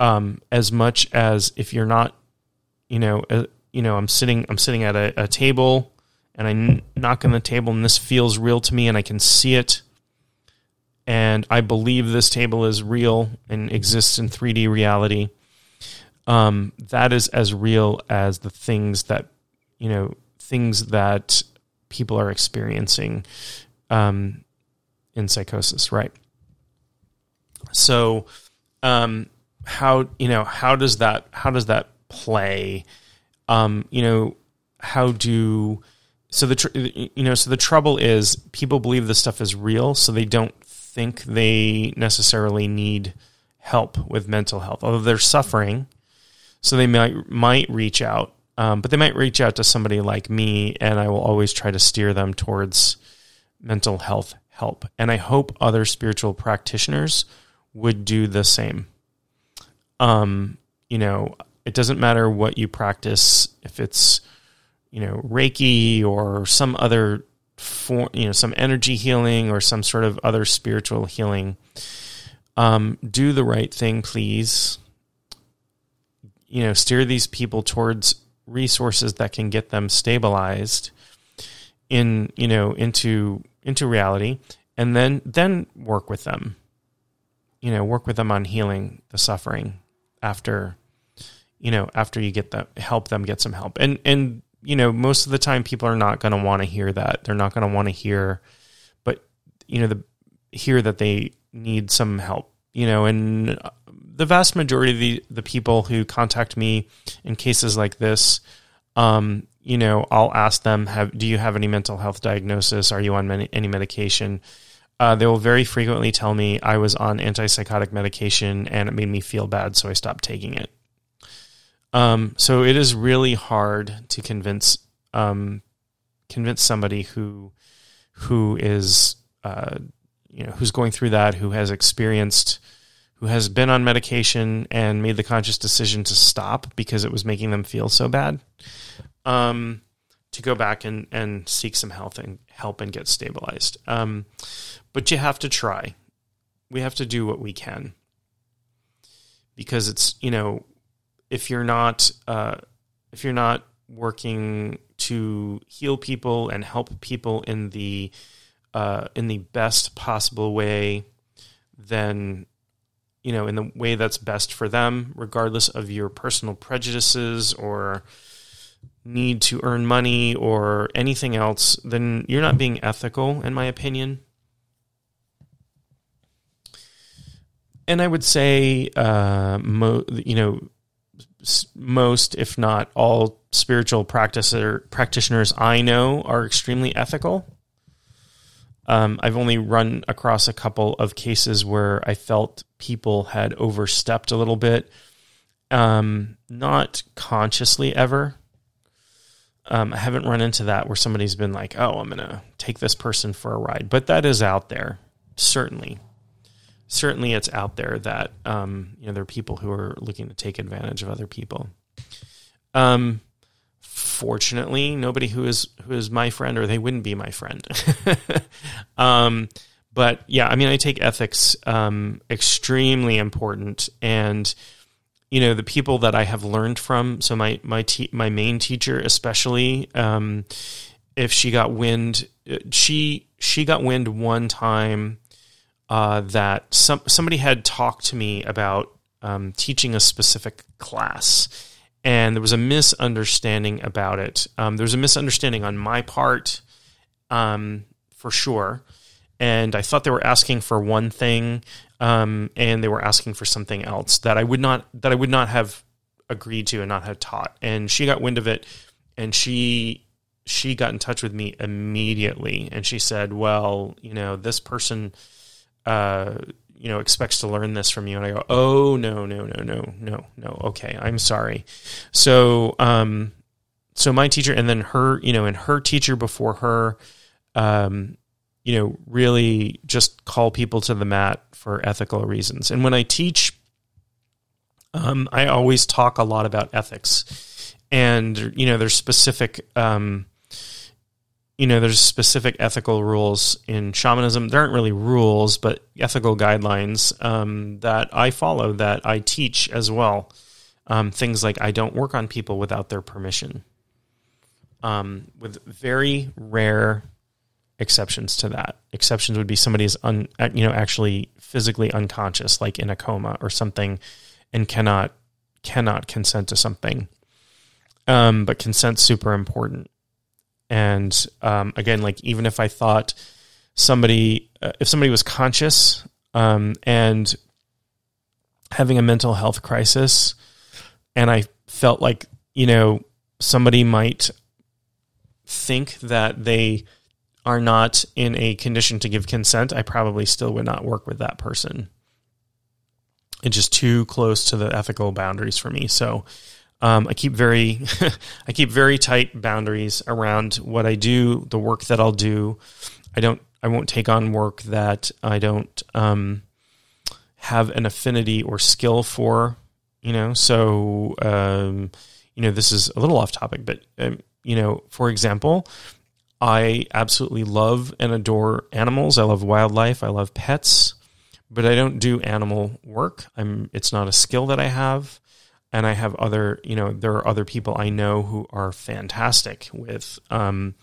um, as much as if you're not, you know, uh, you know, I'm sitting, I'm sitting at a, a table, and I knock on the table, and this feels real to me, and I can see it, and I believe this table is real and exists in 3D reality. Um, that is as real as the things that, you know, things that people are experiencing um, in psychosis, right? So, um, how you know how does that how does that play? Um, you know, how do so the tr- you know so the trouble is people believe this stuff is real, so they don't think they necessarily need help with mental health, although they're suffering. So they might might reach out, um, but they might reach out to somebody like me, and I will always try to steer them towards mental health help. And I hope other spiritual practitioners would do the same um, you know, it doesn't matter what you practice, if it's, you know, Reiki or some other form, you know, some energy healing or some sort of other spiritual healing. Um, do the right thing, please. You know, steer these people towards resources that can get them stabilized in, you know, into into reality and then then work with them. You know, work with them on healing the suffering after you know after you get them help them get some help. And and you know most of the time people are not going to want to hear that. They're not going to want to hear but you know the hear that they need some help you know and the vast majority of the the people who contact me in cases like this um you know I'll ask them have do you have any mental health diagnosis? Are you on many, any medication uh, they will very frequently tell me I was on antipsychotic medication and it made me feel bad, so I stopped taking it. Um, so it is really hard to convince um, convince somebody who who is uh, you know who's going through that, who has experienced, who has been on medication and made the conscious decision to stop because it was making them feel so bad. Um, to go back and, and seek some health and help and get stabilized. Um, but you have to try. We have to do what we can because it's you know if you're not uh, if you're not working to heal people and help people in the uh, in the best possible way, then you know in the way that's best for them, regardless of your personal prejudices or need to earn money or anything else, then you're not being ethical, in my opinion. And I would say, uh, mo- you know, most, if not all, spiritual practicer practitioners I know are extremely ethical. Um, I've only run across a couple of cases where I felt people had overstepped a little bit, um, not consciously ever. Um, I haven't run into that where somebody's been like, "Oh, I'm gonna take this person for a ride," but that is out there, certainly certainly it's out there that um, you know there are people who are looking to take advantage of other people. Um, fortunately, nobody who is who is my friend or they wouldn't be my friend. um, but yeah, I mean, I take ethics um, extremely important, and you know the people that I have learned from. So my my te- my main teacher, especially, um, if she got wind, uh, she she got wind one time uh, that some somebody had talked to me about um, teaching a specific class, and there was a misunderstanding about it. Um, there was a misunderstanding on my part, um, for sure, and I thought they were asking for one thing, um, and they were asking for something else that I would not that I would not have agreed to and not have taught. And she got wind of it, and she she got in touch with me immediately, and she said, "Well, you know, this person." Uh, you know, expects to learn this from you. And I go, oh, no, no, no, no, no, no. Okay, I'm sorry. So, um, so my teacher and then her, you know, and her teacher before her, um, you know, really just call people to the mat for ethical reasons. And when I teach, um, I always talk a lot about ethics. And, you know, there's specific, um, you know, there's specific ethical rules in shamanism. There aren't really rules, but ethical guidelines um, that I follow that I teach as well. Um, things like I don't work on people without their permission, um, with very rare exceptions to that. Exceptions would be somebody is un, you know actually physically unconscious, like in a coma or something, and cannot cannot consent to something. Um, but consent's super important. And um, again, like even if I thought somebody, uh, if somebody was conscious um, and having a mental health crisis, and I felt like you know somebody might think that they are not in a condition to give consent, I probably still would not work with that person. It's just too close to the ethical boundaries for me. So um, I keep very, I keep very tight boundaries around what I do, the work that I'll do. I don't, I won't take on work that I don't um, have an affinity or skill for. You know, so um, you know, this is a little off topic, but um, you know, for example, I absolutely love and adore animals. I love wildlife. I love pets, but I don't do animal work. I'm. It's not a skill that I have and I have other, you know, there are other people I know who are fantastic with um,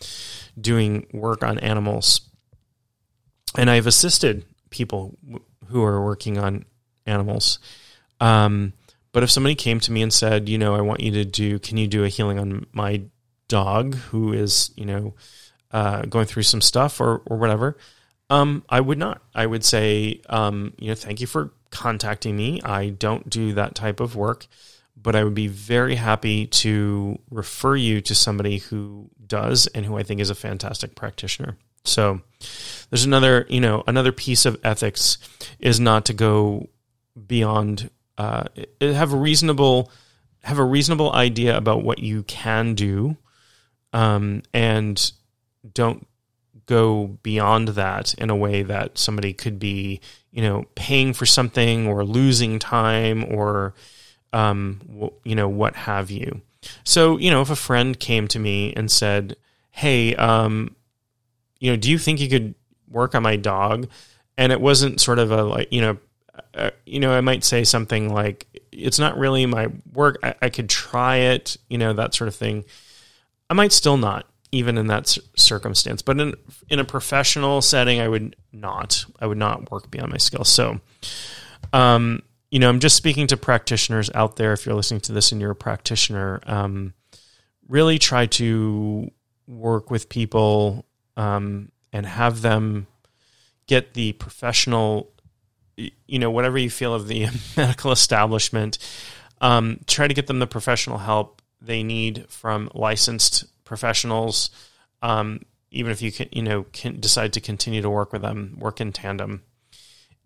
doing work on animals, and I've assisted people who are working on animals. Um, but if somebody came to me and said, you know, I want you to do, can you do a healing on my dog who is, you know, uh, going through some stuff or or whatever, um, I would not. I would say, um, you know, thank you for contacting me. I don't do that type of work but I would be very happy to refer you to somebody who does and who I think is a fantastic practitioner. So there's another, you know, another piece of ethics is not to go beyond uh, have a reasonable have a reasonable idea about what you can do, um, and don't go beyond that in a way that somebody could be, you know, paying for something or losing time or um, you know, what have you. So, you know, if a friend came to me and said, "Hey, um, you know, do you think you could work on my dog?" and it wasn't sort of a like, you know, uh, you know, I might say something like, "It's not really my work. I, I could try it," you know, that sort of thing. I might still not, even in that circumstance. But in in a professional setting, I would not. I would not work beyond my skills. So, um, you know, I'm just speaking to practitioners out there. If you're listening to this and you're a practitioner, um, really try to work with people um, and have them get the professional, you know, whatever you feel of the medical establishment. Um, try to get them the professional help they need from licensed professionals. Um, even if you can, you know, can decide to continue to work with them, work in tandem,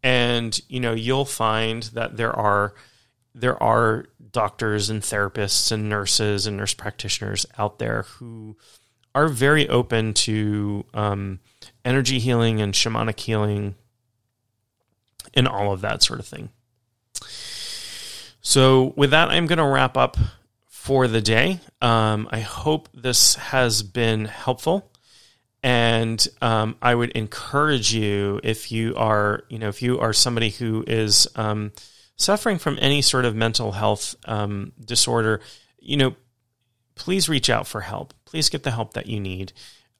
and you know, you'll find that there are there are doctors and therapists and nurses and nurse practitioners out there who are very open to um, energy healing and shamanic healing and all of that sort of thing. So, with that, I'm going to wrap up for the day. Um, I hope this has been helpful. And um, I would encourage you if you are, you know, if you are somebody who is um, suffering from any sort of mental health um, disorder, you know, please reach out for help. Please get the help that you need.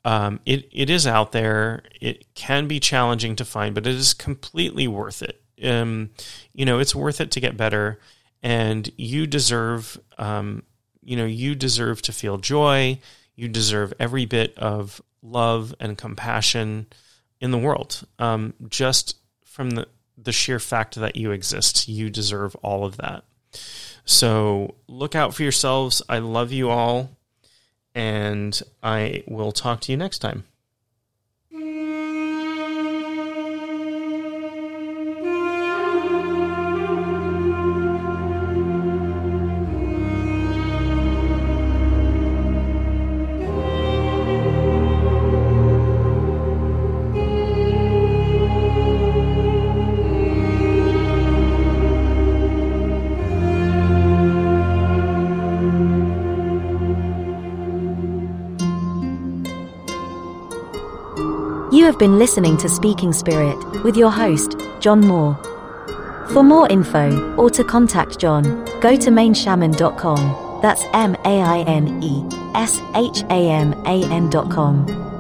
Um, it it is out there. It can be challenging to find, but it is completely worth it. Um, you know, it's worth it to get better, and you deserve. Um, you know, you deserve to feel joy. You deserve every bit of love and compassion in the world. Um, just from the the sheer fact that you exist, you deserve all of that. So look out for yourselves. I love you all and I will talk to you next time. Been listening to Speaking Spirit with your host, John Moore. For more info or to contact John, go to maineshaman.com. That's M A I N E S H A M A N.com.